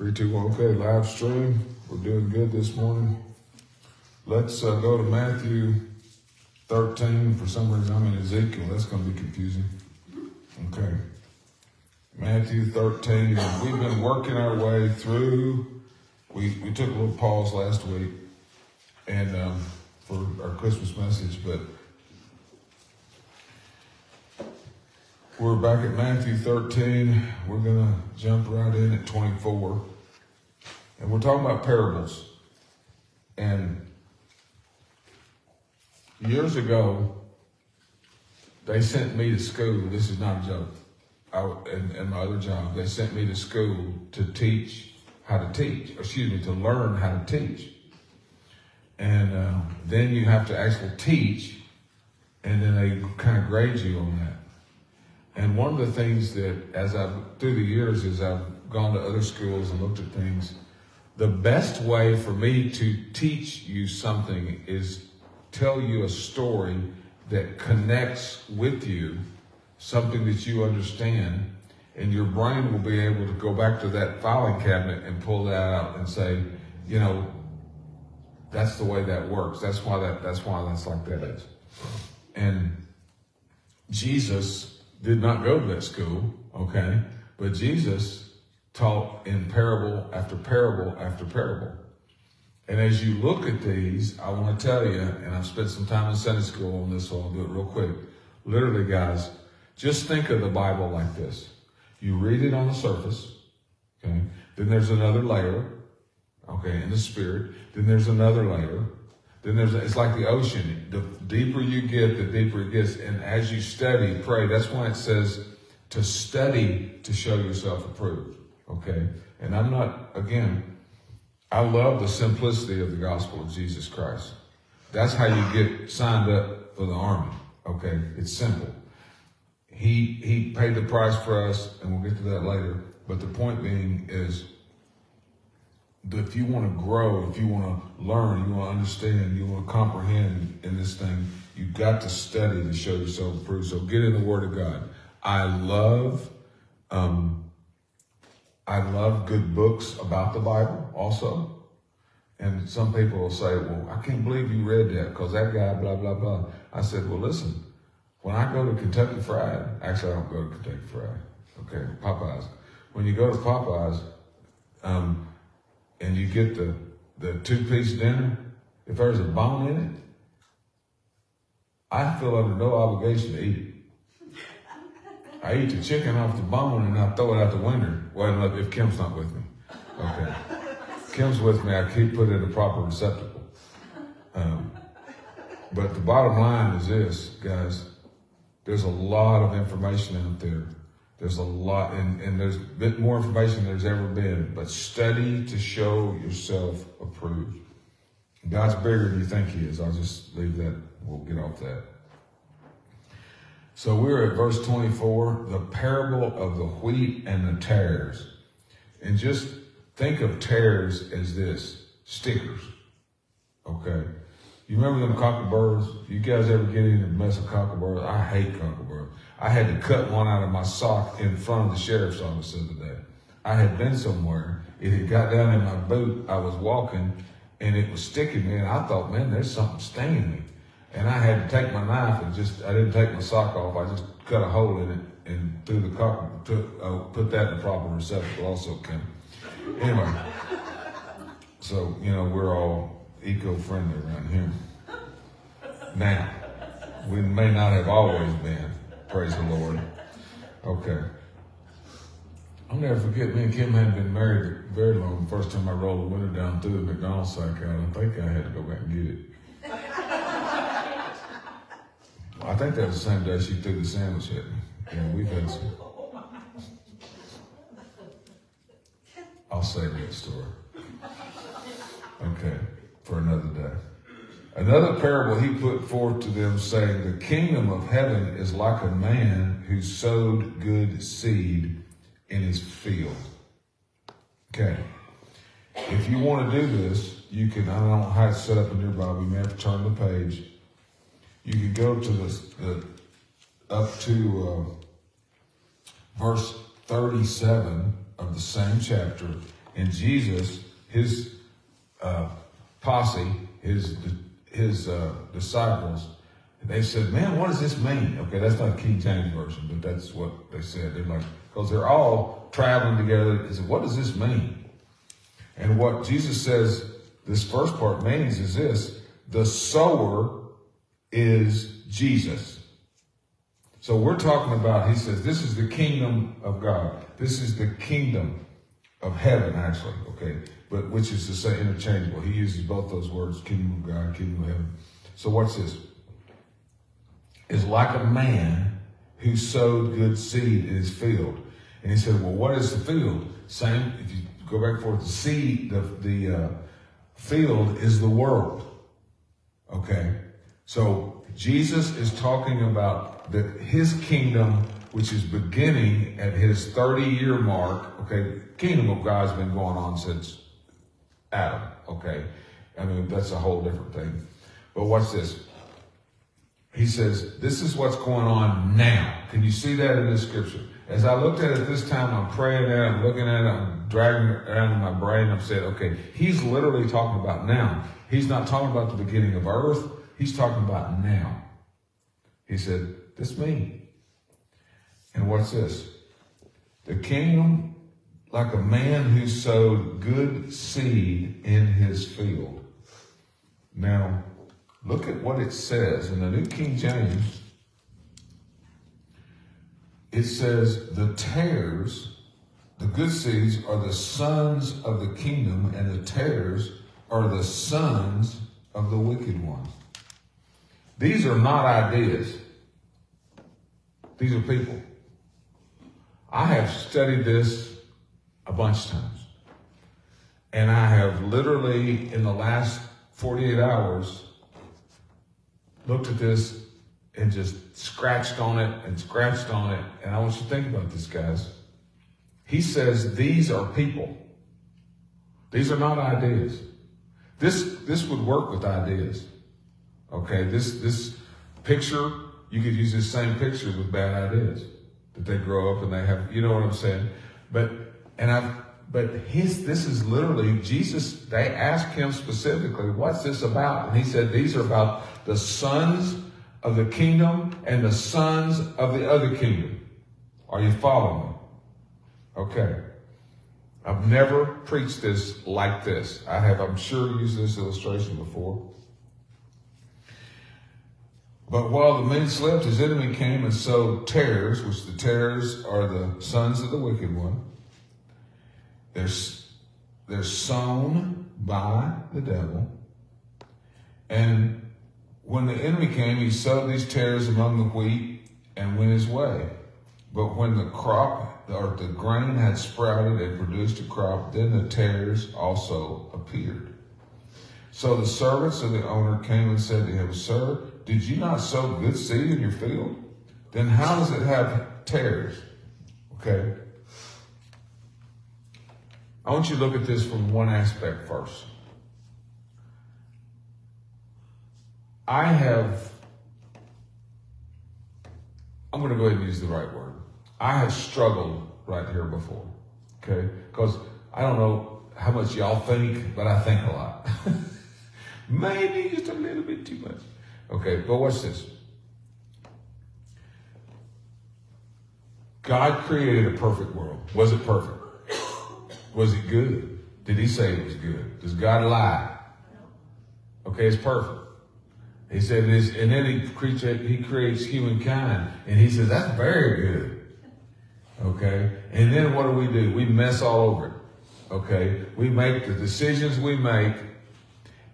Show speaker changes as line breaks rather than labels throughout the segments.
Three, two, one. Okay, live stream. We're doing good this morning. Let's uh, go to Matthew 13. For some reason, I'm in Ezekiel. That's going to be confusing. Okay. Matthew 13. We've been working our way through. We, we took a little pause last week and um, for our Christmas message, but we're back at Matthew 13. We're going to jump right in at 24. And we're talking about parables. And years ago, they sent me to school. This is not a joke. I, and, my other job, they sent me to school to teach how to teach, excuse me, to learn how to teach. And uh, then you have to actually teach, and then they kind of grade you on that. And one of the things that, as I've through the years, as I've gone to other schools and looked at things, the best way for me to teach you something is tell you a story that connects with you, something that you understand, and your brain will be able to go back to that filing cabinet and pull that out and say, you know, that's the way that works. That's why that that's why that's like that is. And Jesus did not go to that school, okay? But Jesus taught in parable after parable after parable. And as you look at these, I want to tell you, and I've spent some time in Sunday school on this, so I'll do it real quick. Literally, guys, just think of the Bible like this. You read it on the surface, okay? Then there's another layer, okay, in the spirit. Then there's another layer. Then there's, it's like the ocean. The deeper you get, the deeper it gets. And as you study, pray. That's why it says to study to show yourself approved. Okay. And I'm not, again, I love the simplicity of the gospel of Jesus Christ. That's how you get signed up for the army. Okay. It's simple. He, he paid the price for us, and we'll get to that later. But the point being is, if you want to grow, if you want to learn, you want to understand, you want to comprehend in this thing, you've got to study to show yourself approved. So get in the Word of God. I love, um, I love good books about the Bible also. And some people will say, well, I can't believe you read that because that guy, blah, blah, blah. I said, well, listen, when I go to Kentucky Fried, actually, I don't go to Kentucky Fried, okay, Popeyes. When you go to Popeyes, um, and you get the, the two piece dinner, if there's a bone in it, I feel under no obligation to eat it. I eat the chicken off the bone and I throw it out the window. Well, if Kim's not with me. Okay. Kim's with me, I keep put it in a proper receptacle. Um, but the bottom line is this, guys. There's a lot of information out there. There's a lot, and, and there's a bit more information than there's ever been. But study to show yourself approved. God's bigger than you think He is. I'll just leave that. We'll get off that. So we're at verse 24, the parable of the wheat and the tares. And just think of tares as this stickers. Okay. You remember them cockleburs? You guys ever get in a mess of cockleburs? I hate cockleburs. I had to cut one out of my sock in front of the sheriff's office the other day. I had been somewhere. It had got down in my boot. I was walking and it was sticking me. And I thought, man, there's something stinging me. And I had to take my knife and just, I didn't take my sock off. I just cut a hole in it and threw the cock, took, uh, put that in the proper receptacle also, Kim. Anyway, so, you know, we're all eco-friendly around here. Now, we may not have always been. Praise the Lord. Okay. I'll never forget, me and Kim hadn't been married very long. The first time I rolled the window down through the McDonald's sack out, I think I had to go back and get it. I think that was the same day she threw the sandwich at me. Yeah, we've had some. I'll save that story. Okay, for another day. Another parable he put forth to them, saying, The kingdom of heaven is like a man who sowed good seed in his field. Okay. If you want to do this, you can, I don't know how it's set up in your Bible, you may have to turn the page. You can go to the, the up to uh, verse 37 of the same chapter, and Jesus, his uh, posse, his his uh, disciples, they said, "Man, what does this mean?" Okay, that's not King James version, but that's what they said. They're like, because they're all traveling together. They said, "What does this mean?" And what Jesus says, this first part means is this: the sower is Jesus. So we're talking about, he says, this is the kingdom of God. This is the kingdom of heaven, actually, okay? But which is to say interchangeable. He uses both those words, kingdom of God, kingdom of heaven. So what's this? Is like a man who sowed good seed in his field. And he said, well, what is the field? Same, if you go back forth, the seed, the, the uh, field is the world. Okay? So Jesus is talking about that his kingdom, which is beginning at his 30 year mark, okay, kingdom of God's been going on since Adam, okay? I mean, that's a whole different thing. But watch this. He says, this is what's going on now. Can you see that in the scripture? As I looked at it this time, I'm praying at it, I'm looking at it, I'm dragging it around in my brain. I'm saying, okay, he's literally talking about now. He's not talking about the beginning of earth. He's talking about now. He said, this me. And what's this? The kingdom, like a man who sowed good seed in his field. Now, look at what it says in the New King James. It says, the tares, the good seeds, are the sons of the kingdom, and the tares are the sons of the wicked one. These are not ideas. These are people. I have studied this a bunch of times. And I have literally, in the last 48 hours, looked at this and just scratched on it and scratched on it. And I want you to think about this, guys. He says these are people. These are not ideas. This this would work with ideas. Okay, this this picture you could use this same picture with bad ideas that they grow up and they have, you know what I'm saying? But, and I've, but his, this is literally, Jesus, they asked him specifically, what's this about? And he said, these are about the sons of the kingdom and the sons of the other kingdom. Are you following me? Okay. I've never preached this like this. I have, I'm sure, used this illustration before. But while the men slept, his enemy came and sowed tares, which the tares are the sons of the wicked one. They're, they're sown by the devil. And when the enemy came, he sowed these tares among the wheat and went his way. But when the crop or the grain had sprouted and produced a crop, then the tares also appeared. So the servants of the owner came and said to him, Sir, did you not sow good seed in your field? Then how does it have tares? Okay. I want you to look at this from one aspect first. I have, I'm going to go ahead and use the right word. I have struggled right here before. Okay. Because I don't know how much y'all think, but I think a lot. Maybe just a little bit too much. Okay, but watch this. God created a perfect world. Was it perfect? Was it good? Did he say it was good? Does God lie? Okay, it's perfect. He said this, and then he creates, he creates humankind, and he says, that's very good. Okay? And then what do we do? We mess all over it. Okay? We make the decisions we make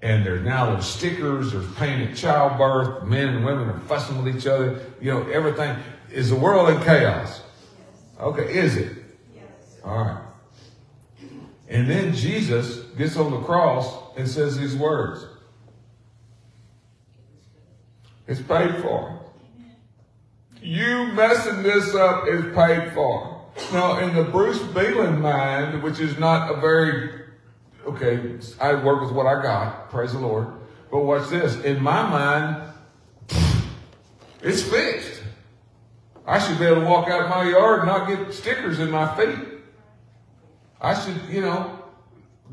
and there's now there's stickers, there's pain at childbirth, men and women are fussing with each other. You know, everything. Is the world in chaos? Okay, is it? Yes. All right. And then Jesus gets on the cross and says these words. It's paid for. You messing this up is paid for. Now, in the Bruce Beelan mind, which is not a very okay, I work with what I got, praise the Lord. But watch this. In my mind, it's fixed. I should be able to walk out my yard and not get stickers in my feet. I should, you know,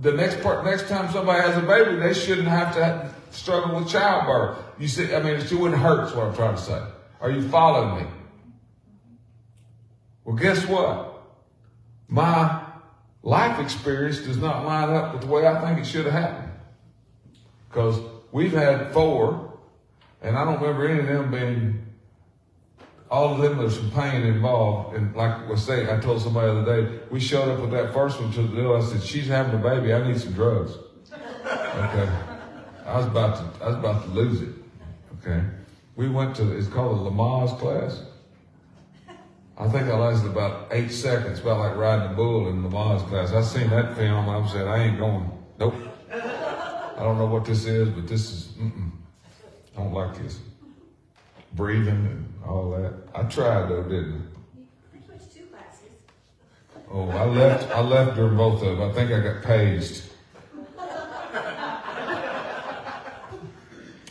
the next part, next time somebody has a baby, they shouldn't have to struggle with childbirth. You see, I mean, it wouldn't hurt. Is what I'm trying to say. Are you following me? Well, guess what? My life experience does not line up with the way I think it should have happened. Because we've had four, and I don't remember any of them being, all of them, there's some pain involved. And like I saying, I told somebody the other day, we showed up with that first one to the deal. I said, she's having a baby. I need some drugs. Okay. I was about to, I was about to lose it. Okay. We went to, it's called the Lamaze class. I think I lasted about eight seconds, about like riding a bull in Lamaze class. I seen that film I said, I ain't going. Nope. I don't know what this is, but this is, mm-mm. I don't like this. Breathing and all that. I tried though, didn't
I took two classes.
Oh, I left, I left during both of them. I think I got paged.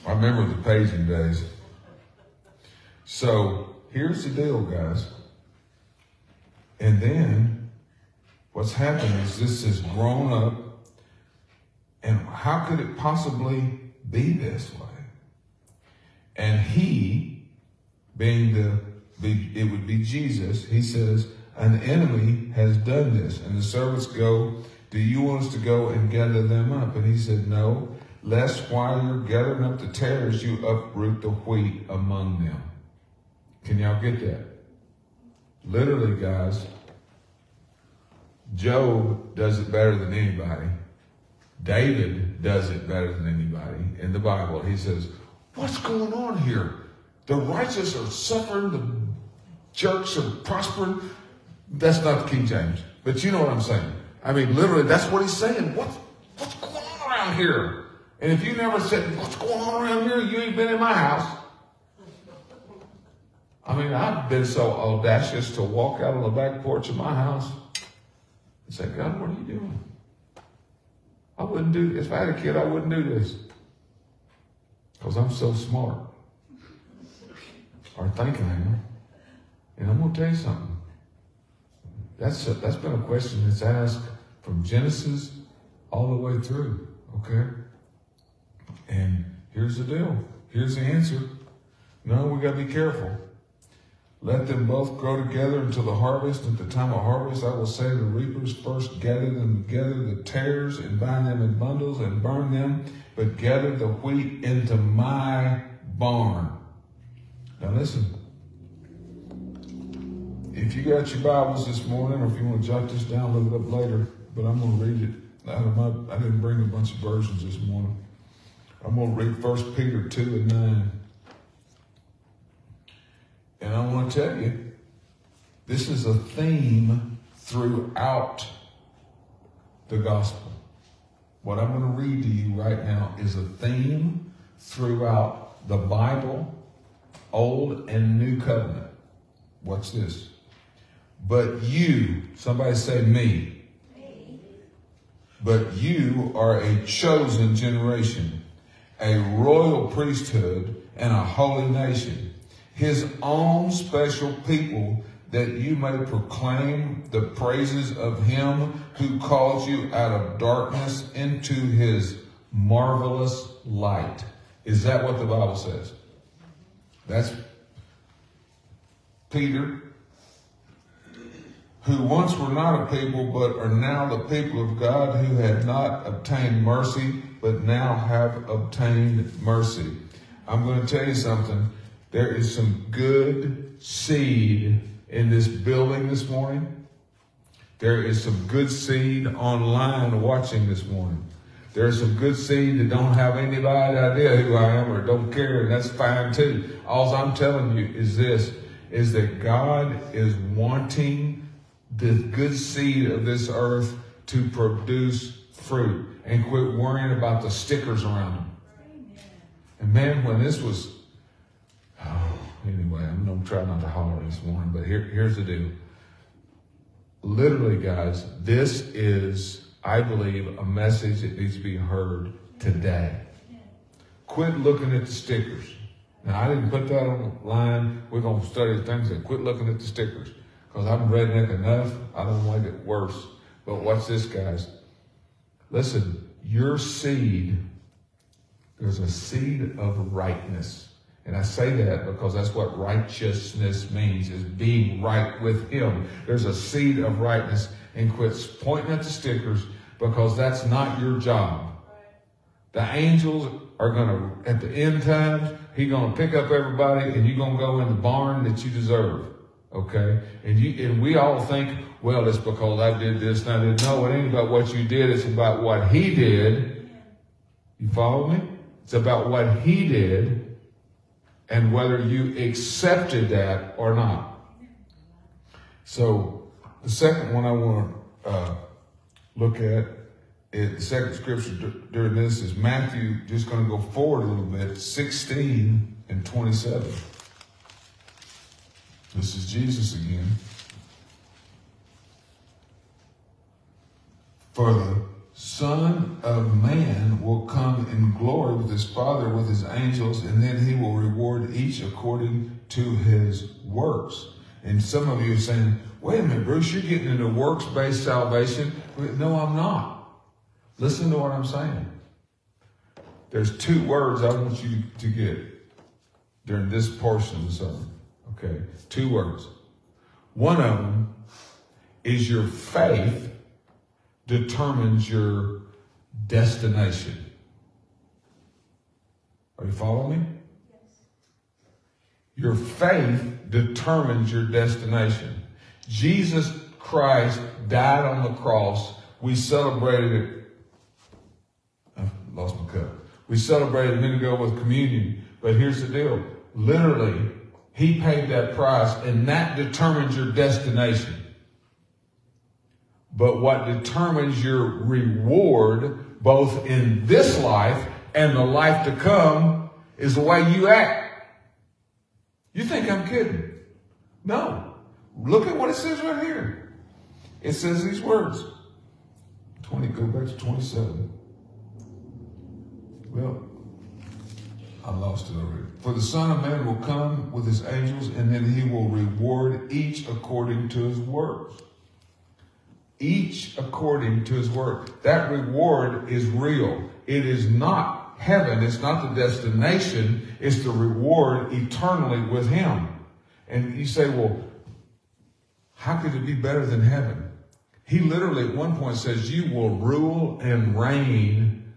I remember the paging days. So here's the deal, guys. And then what's happened is this has grown up. And how could it possibly be this way? And he, being the, be, it would be Jesus, he says, an enemy has done this. And the servants go, do you want us to go and gather them up? And he said, no, lest while you're gathering up the tares, you uproot the wheat among them. Can y'all get that? Literally, guys, Job does it better than anybody. David does it better than anybody in the Bible. He says, What's going on here? The righteous are suffering, the jerks are prospering. That's not the King James, but you know what I'm saying. I mean, literally, that's what he's saying. What, what's going on around here? And if you never said, What's going on around here? You ain't been in my house. I mean, I've been so audacious to walk out on the back porch of my house and say, God, what are you doing? I wouldn't do this. If I had a kid, I wouldn't do this. Because I'm so smart. Or thinking. And I'm going to tell you something. That's, a, that's been a question that's asked from Genesis all the way through. Okay? And here's the deal. Here's the answer. No, we got to be careful. Let them both grow together until the harvest. At the time of harvest, I will say the reapers, first gather them together, the tares, and bind them in bundles and burn them, but gather the wheat into my barn. Now listen. If you got your Bibles this morning, or if you want to jot this down, look it up later, but I'm going to read it out of my, I didn't bring a bunch of versions this morning. I'm going to read 1 Peter 2 and 9. And I want to tell you, this is a theme throughout the gospel. What I'm going to read to you right now is a theme throughout the Bible, Old and New Covenant. What's this? But you, somebody say me. But you are a chosen generation, a royal priesthood, and a holy nation his own special people that you may proclaim the praises of him who called you out of darkness into his marvelous light. Is that what the Bible says? That's Peter, who once were not a people, but are now the people of God, who had not obtained mercy, but now have obtained mercy. I'm going to tell you something. There is some good seed in this building this morning. There is some good seed online watching this morning. There's some good seed that don't have anybody idea who I am or don't care, and that's fine too. All I'm telling you is this, is that God is wanting the good seed of this earth to produce fruit and quit worrying about the stickers around them. And man, when this was oh, anyway, I'm gonna try not to holler this morning, but here, here's the deal. Literally, guys, this is, I believe, a message that needs to be heard today. Quit looking at the stickers. Now, I didn't put that on the line. We're gonna study things and quit looking at the stickers because I'm redneck enough. I don't want it worse. But watch this, guys. Listen, your seed, there's a seed of rightness. And I say that because that's what righteousness means, is being right with Him. There's a seed of rightness and quit pointing at the stickers because that's not your job. The angels are going to, at the end times, He's going to pick up everybody and you're going to go in the barn that you deserve. Okay? And you, and we all think, well, it's because I did this and I did. No, it ain't about what you did. It's about what He did. You follow me? It's about what He did and whether you accepted that or not. So the second one I want to uh, look at is the second scripture during this is Matthew. Just going to go forward a little bit, 16 and 27. This is Jesus again. For the Son of Man will come in glory with his Father, with his angels, and then he will reward each according to his works. And some of you are saying, wait a minute, Bruce, you're getting into works based salvation. No, I'm not. Listen to what I'm saying. There's two words I want you to get during this portion of the sermon. Okay? Two words. One of them is your faith determines your destination. Are you following me? Yes. Your faith determines your destination. Jesus Christ died on the cross. We celebrated it. I lost my cup. We celebrated a minute ago with communion. But here's the deal. Literally, he paid that price and that determines your destination. But what determines your reward, both in this life and the life to come, is the way you act. You think I'm kidding? No. Look at what it says right here. It says these words. 20, go back to 27. Well, I lost it already. For the Son of Man will come with his angels, and then he will reward each according to his works each according to his work. That reward is real. It is not heaven. It's not the destination. It's the reward eternally with him. And you say, well, how could it be better than heaven? He literally at one point says, you will rule and reign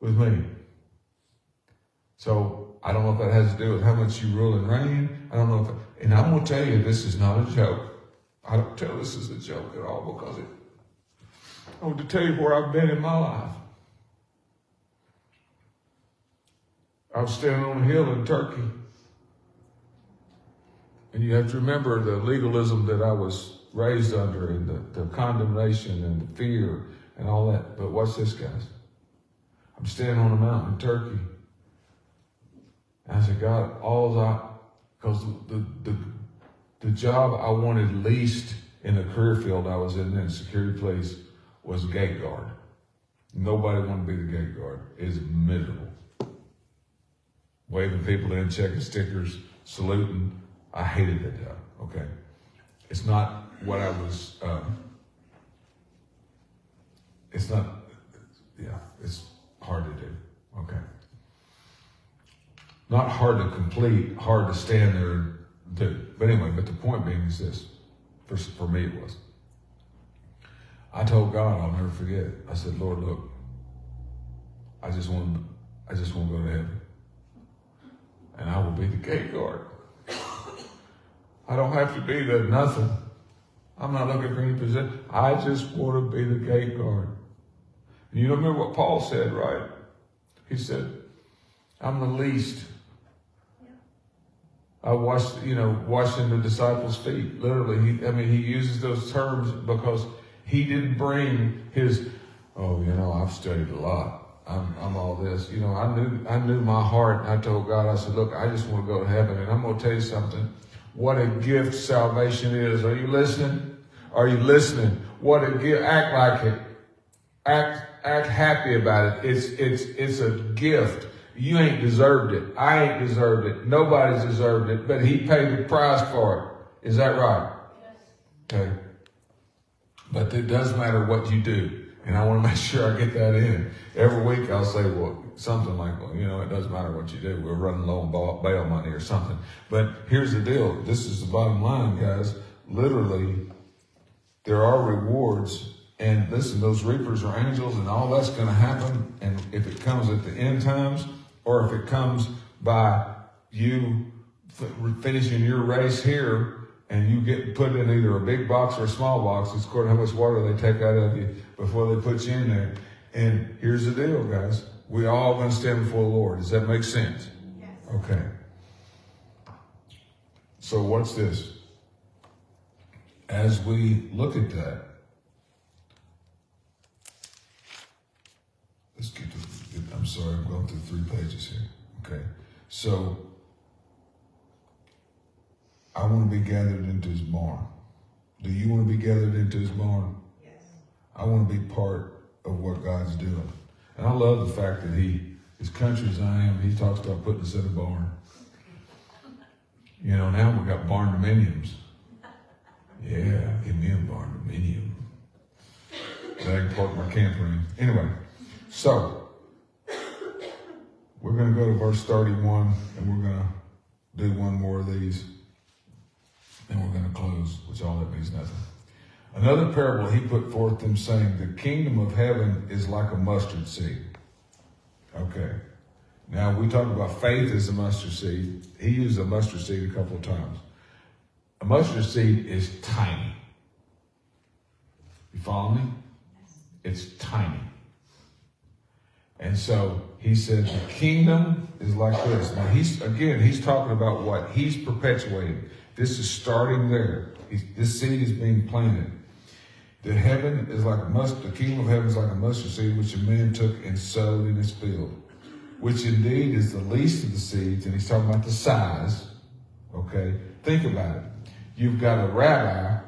with me. So I don't know if that has to do with how much you rule and reign. I don't know if, and I'm going to tell you, this is not a joke. I don't tell this as a joke at all because it, I want to tell you where I've been in my life. I was standing on a hill in Turkey. And you have to remember the legalism that I was raised under and the, the condemnation and the fear and all that. But watch this, guys. I'm standing on a mountain in Turkey. And I said, God, all I, because the, the, the job I wanted least in the career field I was in, in security place, was gate guard. Nobody wanted to be the gate guard. It's miserable. Waving people in, checking stickers, saluting. I hated that job. Okay. It's not what I was, um, it's not, yeah, it's hard to do. Okay. Not hard to complete, hard to stand there do. But anyway, but the point being is this. For, for me, it was. I told God, I'll never forget. I said, Lord, look, I just want, I just want to go to heaven, and I will be the gate guard. I don't have to be the nothing. I'm not looking for any position. I just want to be the gate guard. And you remember what Paul said, right? He said, I'm the least I washed, you know, washing the disciples' feet. Literally, he, I mean, he uses those terms because he didn't bring his, oh, you know, I've studied a lot. I'm, I'm all this. You know, I knew, I knew my heart, and I told God, I said, look, I just want to go to heaven, and I'm going to tell you something. What a gift salvation is. Are you listening? Are you listening? What a gift. Act like it. Act, act happy about it. It's, it's, it's a gift. You ain't deserved it. I ain't deserved it. Nobody's deserved it, but he paid the price for it. Is that right? Yes. Okay. But it does matter what you do. And I want to make sure I get that in. Every week I'll say, well, something like, well, you know, it doesn't matter what you do. We're running low on bail money or something. But here's the deal. This is the bottom line, guys. Literally, there are rewards. And listen, those reapers are angels and all that's going to happen. And if it comes at the end times or if it comes by you finishing your race here and you get put in either a big box or a small box. It's according to how much water they take out of you before they put you in there. And here's the deal, guys. We all going to stand before the Lord. Does that make sense?
Yes.
Okay. So what's this? As we look at that, let's get to. I'm sorry, I'm going through three pages here. Okay. So want to be gathered into his barn. Do you want to be gathered into his barn?
Yes.
I want to be part of what God's doing. And I love the fact that he, as country as I am, he talks about putting us in a barn. You know, now we got barndominiums. Yeah, give me a barndominium. That I can park my camper in. Anyway, so we're going to go to verse 31 and we're going to do one more of these. And we're going to close, which all that means nothing. Another parable he put forth them saying, The kingdom of heaven is like a mustard seed. Okay. Now we talk about faith as a mustard seed. He used a mustard seed a couple of times. A mustard seed is tiny. You follow me? It's tiny. And so he said the kingdom is like this. Now he's again, he's talking about what he's perpetuating. This is starting there. This seed is being planted. The heaven is like a mustard, the kingdom of heaven is like a mustard seed which a man took and sowed in his field, which indeed is the least of the seeds, and he's talking about the size. Okay, think about it. You've got a rabbi,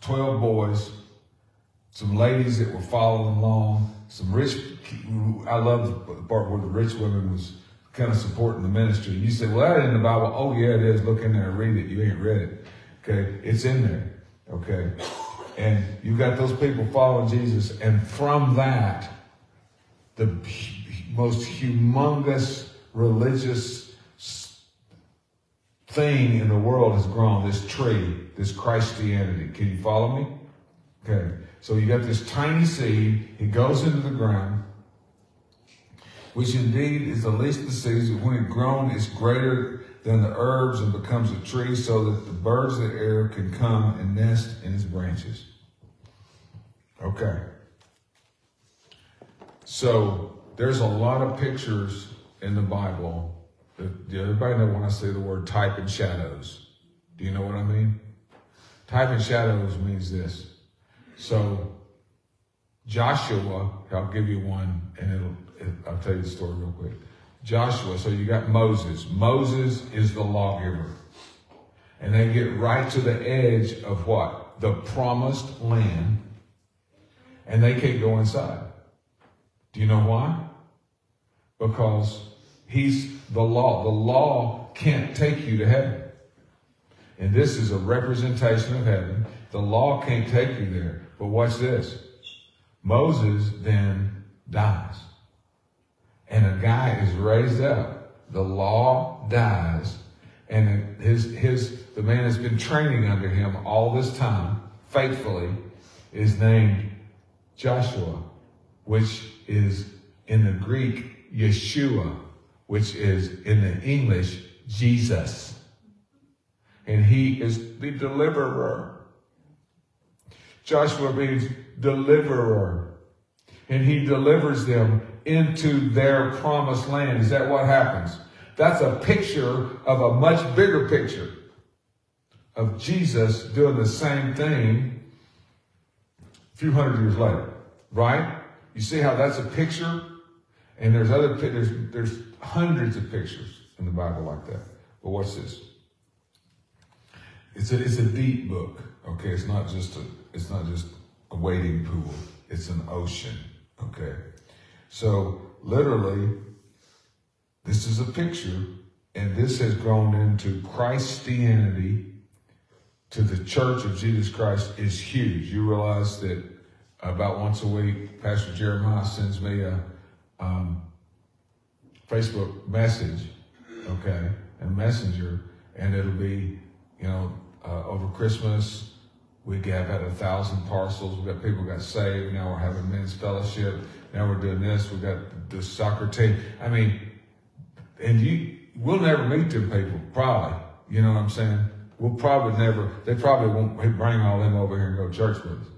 twelve boys, some ladies that were following along, some rich. I love the part where the rich women was kind of supporting the ministry. You say, well, that in the Bible. Oh, yeah, it is. Look in there and read it. You ain't read it. Okay. It's in there. Okay. And you got those people following Jesus. And from that, the most humongous religious thing in the world has grown. This tree, this Christianity. Can you follow me? Okay. So you got this tiny seed. It goes into the ground which indeed is the least of the seeds, when it grown is greater than the herbs and becomes a tree, so that the birds of the air can come and nest in its branches. Okay. So there's a lot of pictures in the Bible. Do everybody know when I say the word type and shadows? Do you know what I mean? Type and shadows means this. So Joshua, I'll give you one, and it'll I'll tell you the story real quick. Joshua, so you got Moses. Moses is the lawgiver. And they get right to the edge of what? The promised land. And they can't go inside. Do you know why? Because he's the law. The law can't take you to heaven. And this is a representation of heaven. The law can't take you there. But watch this. Moses then dies and a guy is raised up, the law dies, and his his the man has been training under him all this time faithfully is named Joshua, which is in the Greek Yeshua, which is in the English Jesus. And he is the deliverer. Joshua means deliverer. And he delivers them into their promised land. Is that what happens? That's a picture of a much bigger picture of Jesus doing the same thing a few hundred years later, right? You see how that's a picture? And there's other there's there's hundreds of pictures in the Bible like that. But what's this? It's a it's a deep book. Okay, it's not just a it's not just a wading pool. It's an ocean. Okay. So literally, this is a picture, and this has grown into Christianity to the church of Jesus Christ is huge. You realize that about once a week, Pastor Jeremiah sends me a um, Facebook message, okay, and messenger, and it'll be, you know, uh, over Christmas, we have had a thousand parcels. We got people got saved. Now we're having men's fellowship. Now we're doing this. We got the soccer team. I mean, and you, we'll never meet them people, probably. You know what I'm saying? We'll probably never. They probably won't bring all them over here and go to church with us.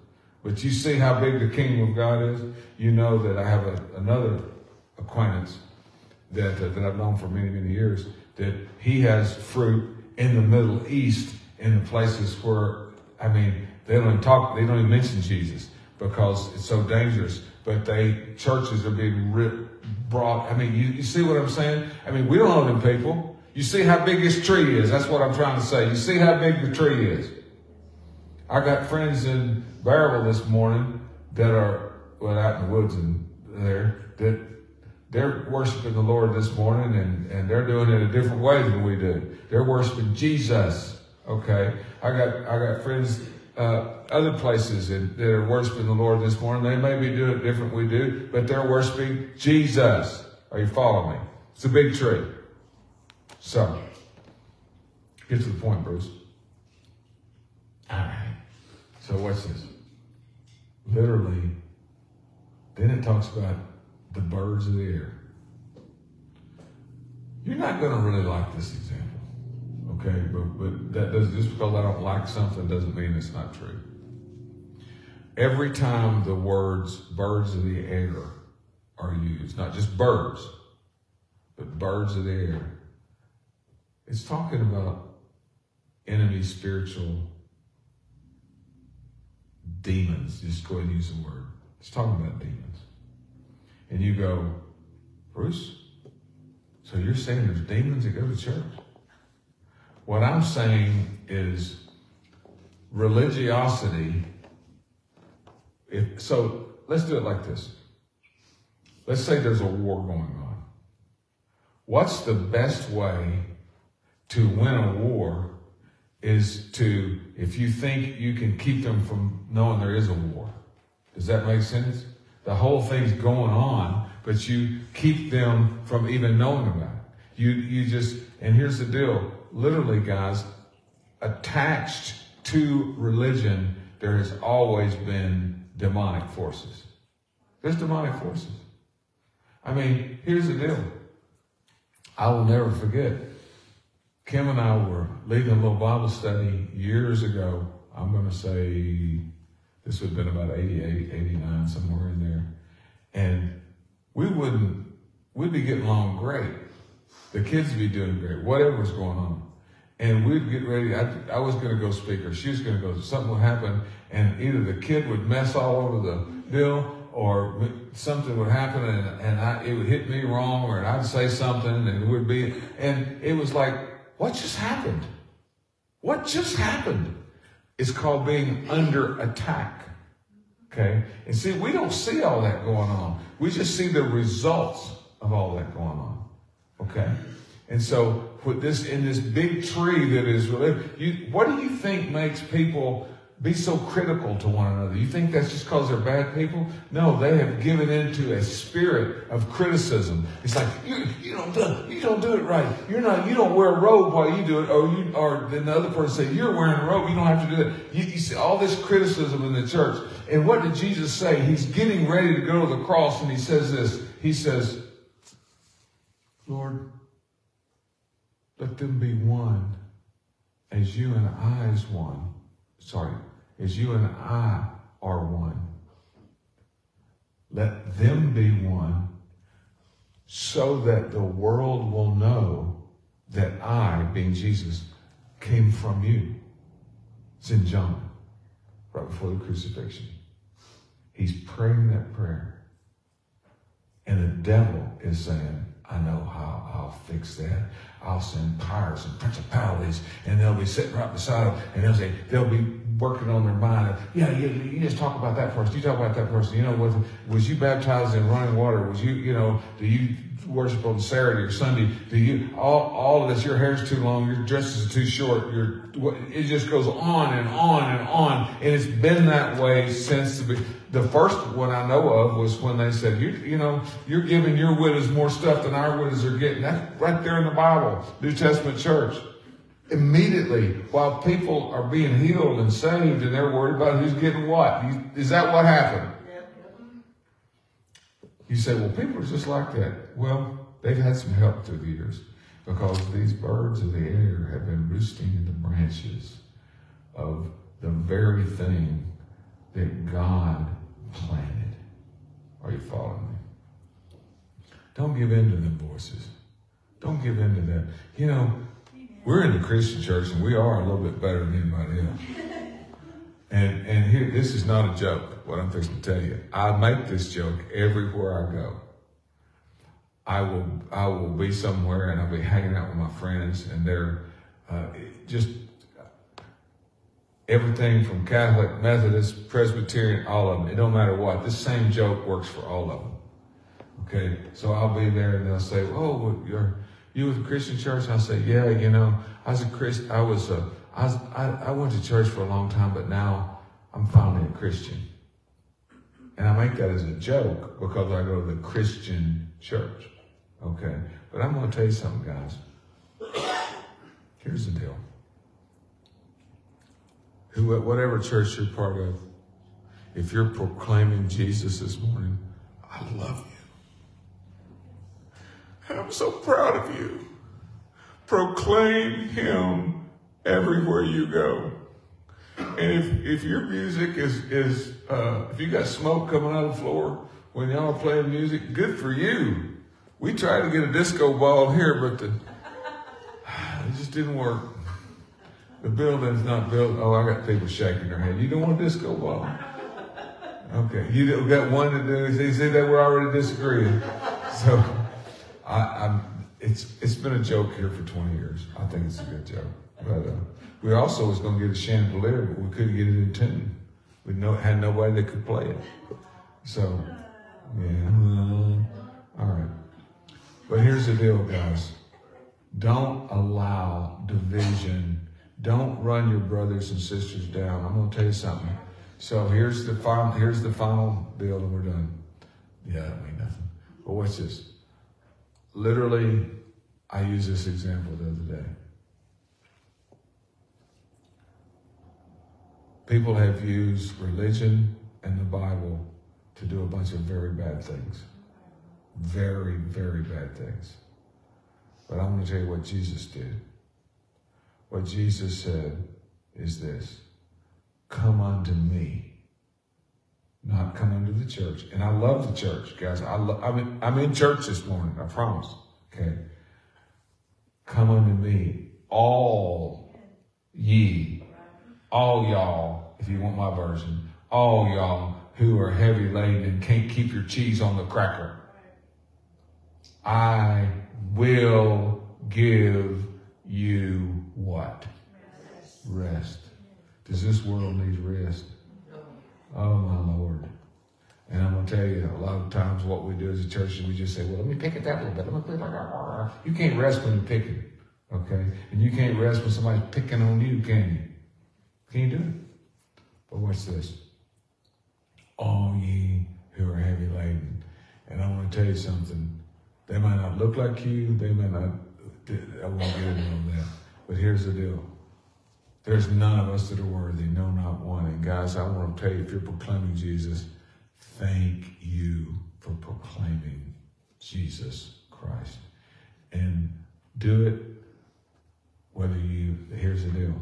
But you see how big the kingdom of God is. You know that I have a, another acquaintance that uh, that I've known for many many years. That he has fruit in the Middle East in the places where I mean they don't even talk. They don't even mention Jesus because it's so dangerous. But they churches are being ripped, brought. I mean, you, you see what I'm saying? I mean, we don't know them people. You see how big this tree is. That's what I'm trying to say. You see how big the tree is. I got friends in Bearville this morning that are well out in the woods and there that they're worshiping the Lord this morning and, and they're doing it a different way than we do. They're worshiping Jesus. Okay. I got I got friends uh, other places that, that are worshiping the Lord this morning. They may be doing it different we do, but they're worshiping Jesus. Are you following me? It's a big tree. So get to the point, Bruce. All right. So what's this? Literally, then it talks about the birds of the air. You're not going to really like this example, okay? But but that does just because I don't like something doesn't mean it's not true. Every time the words "birds of the air" are used, not just birds, but birds of the air, it's talking about enemy spiritual demons. Just go ahead and use the word. It's talking about demons. And you go, Bruce, so you're saying there's demons that go to church? What I'm saying is religiosity. If, so let's do it like this. Let's say there's a war going on. What's the best way to win a war is to, if you think you can keep them from knowing there is a war. Does that make sense? The whole thing's going on, but you keep them from even knowing about it. You, you just, and here's the deal. Literally, guys, attached to religion, there has always been demonic forces. There's demonic forces. I mean, here's the deal. I will never forget Kim and I were leading a little Bible study years ago. I'm going to say this would have been about 88, 89, somewhere in there. And we wouldn't, we'd be getting along great. The kids would be doing great, whatever was going on. And we'd get ready. I, I was going to go speak, or she was going to go. Something would happen, and either the kid would mess all over the bill, or something would happen, and, and I, it would hit me wrong, or I'd say something, and it would be, and it was like, what just happened? What just happened? It's called being under attack. Okay? And see, we don't see all that going on. We just see the results of all that going on. Okay? And so, put this in this big tree that is, you, what do you think makes people be so critical to one another. You think that's just because they're bad people? No, they have given into a spirit of criticism. It's like you, you don't do you don't do it right. You're not you don't wear a robe while you do it, or you or then the other person say you're wearing a robe. You don't have to do that. You, you see all this criticism in the church. And what did Jesus say? He's getting ready to go to the cross, and he says this. He says, "Lord, let them be one, as you and I is one." Sorry, as you and I are one. Let them be one so that the world will know that I, being Jesus, came from you. It's in John, right before the crucifixion. He's praying that prayer. And the devil is saying, I know how I'll fix that. I'll send powers and principalities, and they'll be sitting right beside them, and they'll say, they'll be working on their mind. Yeah, you, you just talk about that person. You talk about that person. You know, was, was you baptized in running water? Was you, you know, do you worship on Saturday or Sunday? Do you, all, all of this, your hair's too long, your dress is too short, your, it just goes on and on and on. And it's been that way since the, The first one I know of was when they said, you, you know, you're giving your widows more stuff than our widows are getting. That's right there in the Bible, New Testament church. Immediately, while people are being healed and saved and they're worried about who's getting what. Is that what happened? You say, well, people are just like that. Well, they've had some help through the years because these birds of the air have been roosting in the branches of the very thing that God planted. Are you following me? Don't give in to them voices. Don't give in to that. You know, we're in the Christian church and we are a little bit better than anybody else. And and here this is not a joke, what I'm fixing to tell you. I make this joke everywhere I go. I will I will be somewhere and I'll be hanging out with my friends and they're uh, just everything from Catholic, Methodist, Presbyterian, all of them. It don't matter what. This same joke works for all of them. Okay, so I'll be there and they'll say, "Oh, you're you with a Christian church?" And I'll say, "Yeah, you know, I was a Christ. I was a, I was, I, I went to church for a long time, but now I'm finally a Christian." And I make that as a joke because I go to the Christian church. Okay, but I'm going to tell you something, guys. Here's the deal who, whatever church you're part of, if you're proclaiming Jesus this morning, I love you. And I'm so proud of you. Proclaim him everywhere you go. And if, if your music is, is uh, if you got smoke coming out of the floor when y'all are playing music, good for you. We tried to get a disco ball here, but the, it just didn't work. The building's not built. Oh, I got people shaking their head. You don't want a disco ball? Okay. You got one to do. You see that we're already disagreeing. So I, am it's it's been a joke here for 20 years. I think it's a good joke. But uh, we also was going to get a chandelier, but we couldn't get it in tune. We no, had nobody that could play it. So, yeah. Uh, all right. But here's the deal, guys. Don't allow division don't run your brothers and sisters down. I'm going to tell you something. So here's the final. Here's the final deal, and we're done. Yeah, that mean nothing. But watch this. Literally, I used this example the other day. People have used religion and the Bible to do a bunch of very bad things. Very, very bad things. But I'm going to tell you what Jesus did. What Jesus said is this Come unto me, not come unto the church. And I love the church, guys. I lo- I'm, in, I'm in church this morning, I promise. Okay. Come unto me, all ye, all y'all, if you want my version, all y'all who are heavy laden and can't keep your cheese on the cracker. I will give you what? Rest. Does this world need rest? Oh my Lord. And I'm gonna tell you, a lot of times what we do as a church is we just say, well, let me pick it that little bit. Let me pick You can't rest when you're picking. Okay? And you can't rest when somebody's picking on you, can you? Can you do it? But watch this. All ye who are heavy laden. And I want to tell you something. They might not look like you, they may not I won't get into all that. But here's the deal. There's none of us that are worthy, no, not one. And guys, I want to tell you, if you're proclaiming Jesus, thank you for proclaiming Jesus Christ. And do it whether you, here's the deal.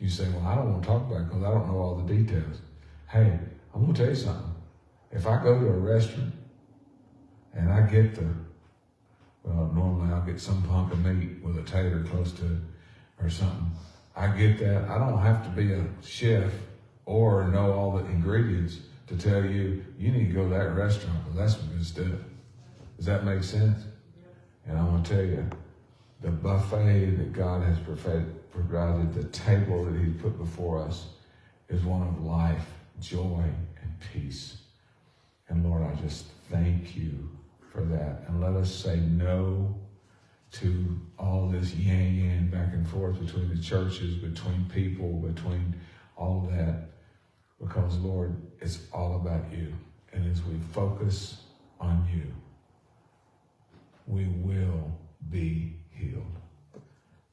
You say, well, I don't want to talk about it because I don't know all the details. Hey, I'm going to tell you something. If I go to a restaurant and I get the well, normally I'll get some punk of meat with a tater close to it or something. I get that. I don't have to be a chef or know all the ingredients to tell you, you need to go to that restaurant because that's some good stuff. Does that make sense? And I want to tell you, the buffet that God has provided, the table that He's put before us, is one of life, joy, and peace. And Lord, I just thank you for that. And let us say no to all this yang yang back and forth between the churches, between people, between all that. Because, Lord, it's all about you. And as we focus on you, we will be healed.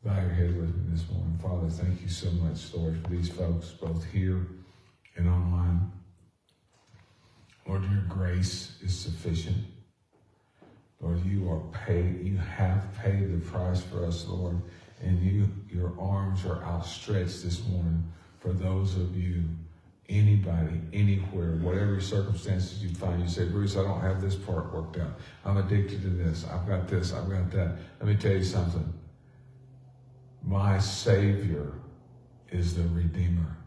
Bow your head with me this morning. Father, thank you so much, Lord, for these folks, both here and online. Lord, your grace is sufficient. Lord, you are paid, you have paid the price for us, Lord, and you your arms are outstretched this morning for those of you, anybody, anywhere, whatever circumstances you find. You say, Bruce, I don't have this part worked out. I'm addicted to this. I've got this, I've got that. Let me tell you something. My Savior is the Redeemer.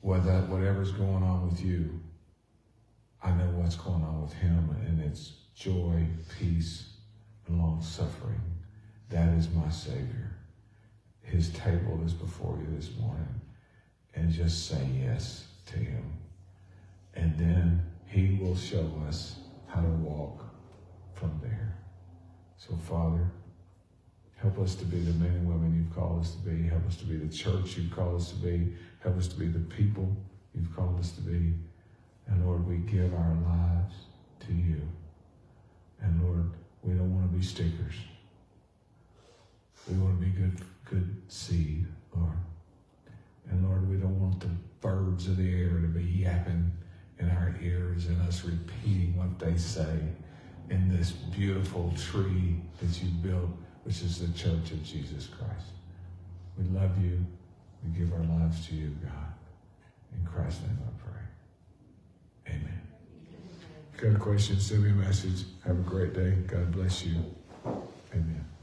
Whether whatever's going on with you, I know what's going on with him, and it's joy, peace, and long suffering. That is my Savior. His table is before you this morning. And just say yes to him. And then he will show us how to walk from there. So, Father, help us to be the men and women you've called us to be. Help us to be the church you've called us to be. Help us to be the people you've called us to be. And Lord, we give our lives to you. And Lord, we don't want to be stickers. We want to be good, good seed, Lord. And Lord, we don't want the birds of the air to be yapping in our ears and us repeating what they say in this beautiful tree that you built, which is the church of Jesus Christ. We love you. We give our lives to you, God. In Christ's name I pray. Amen. Got a question? Send me a message. Have a great day. God bless you. Amen.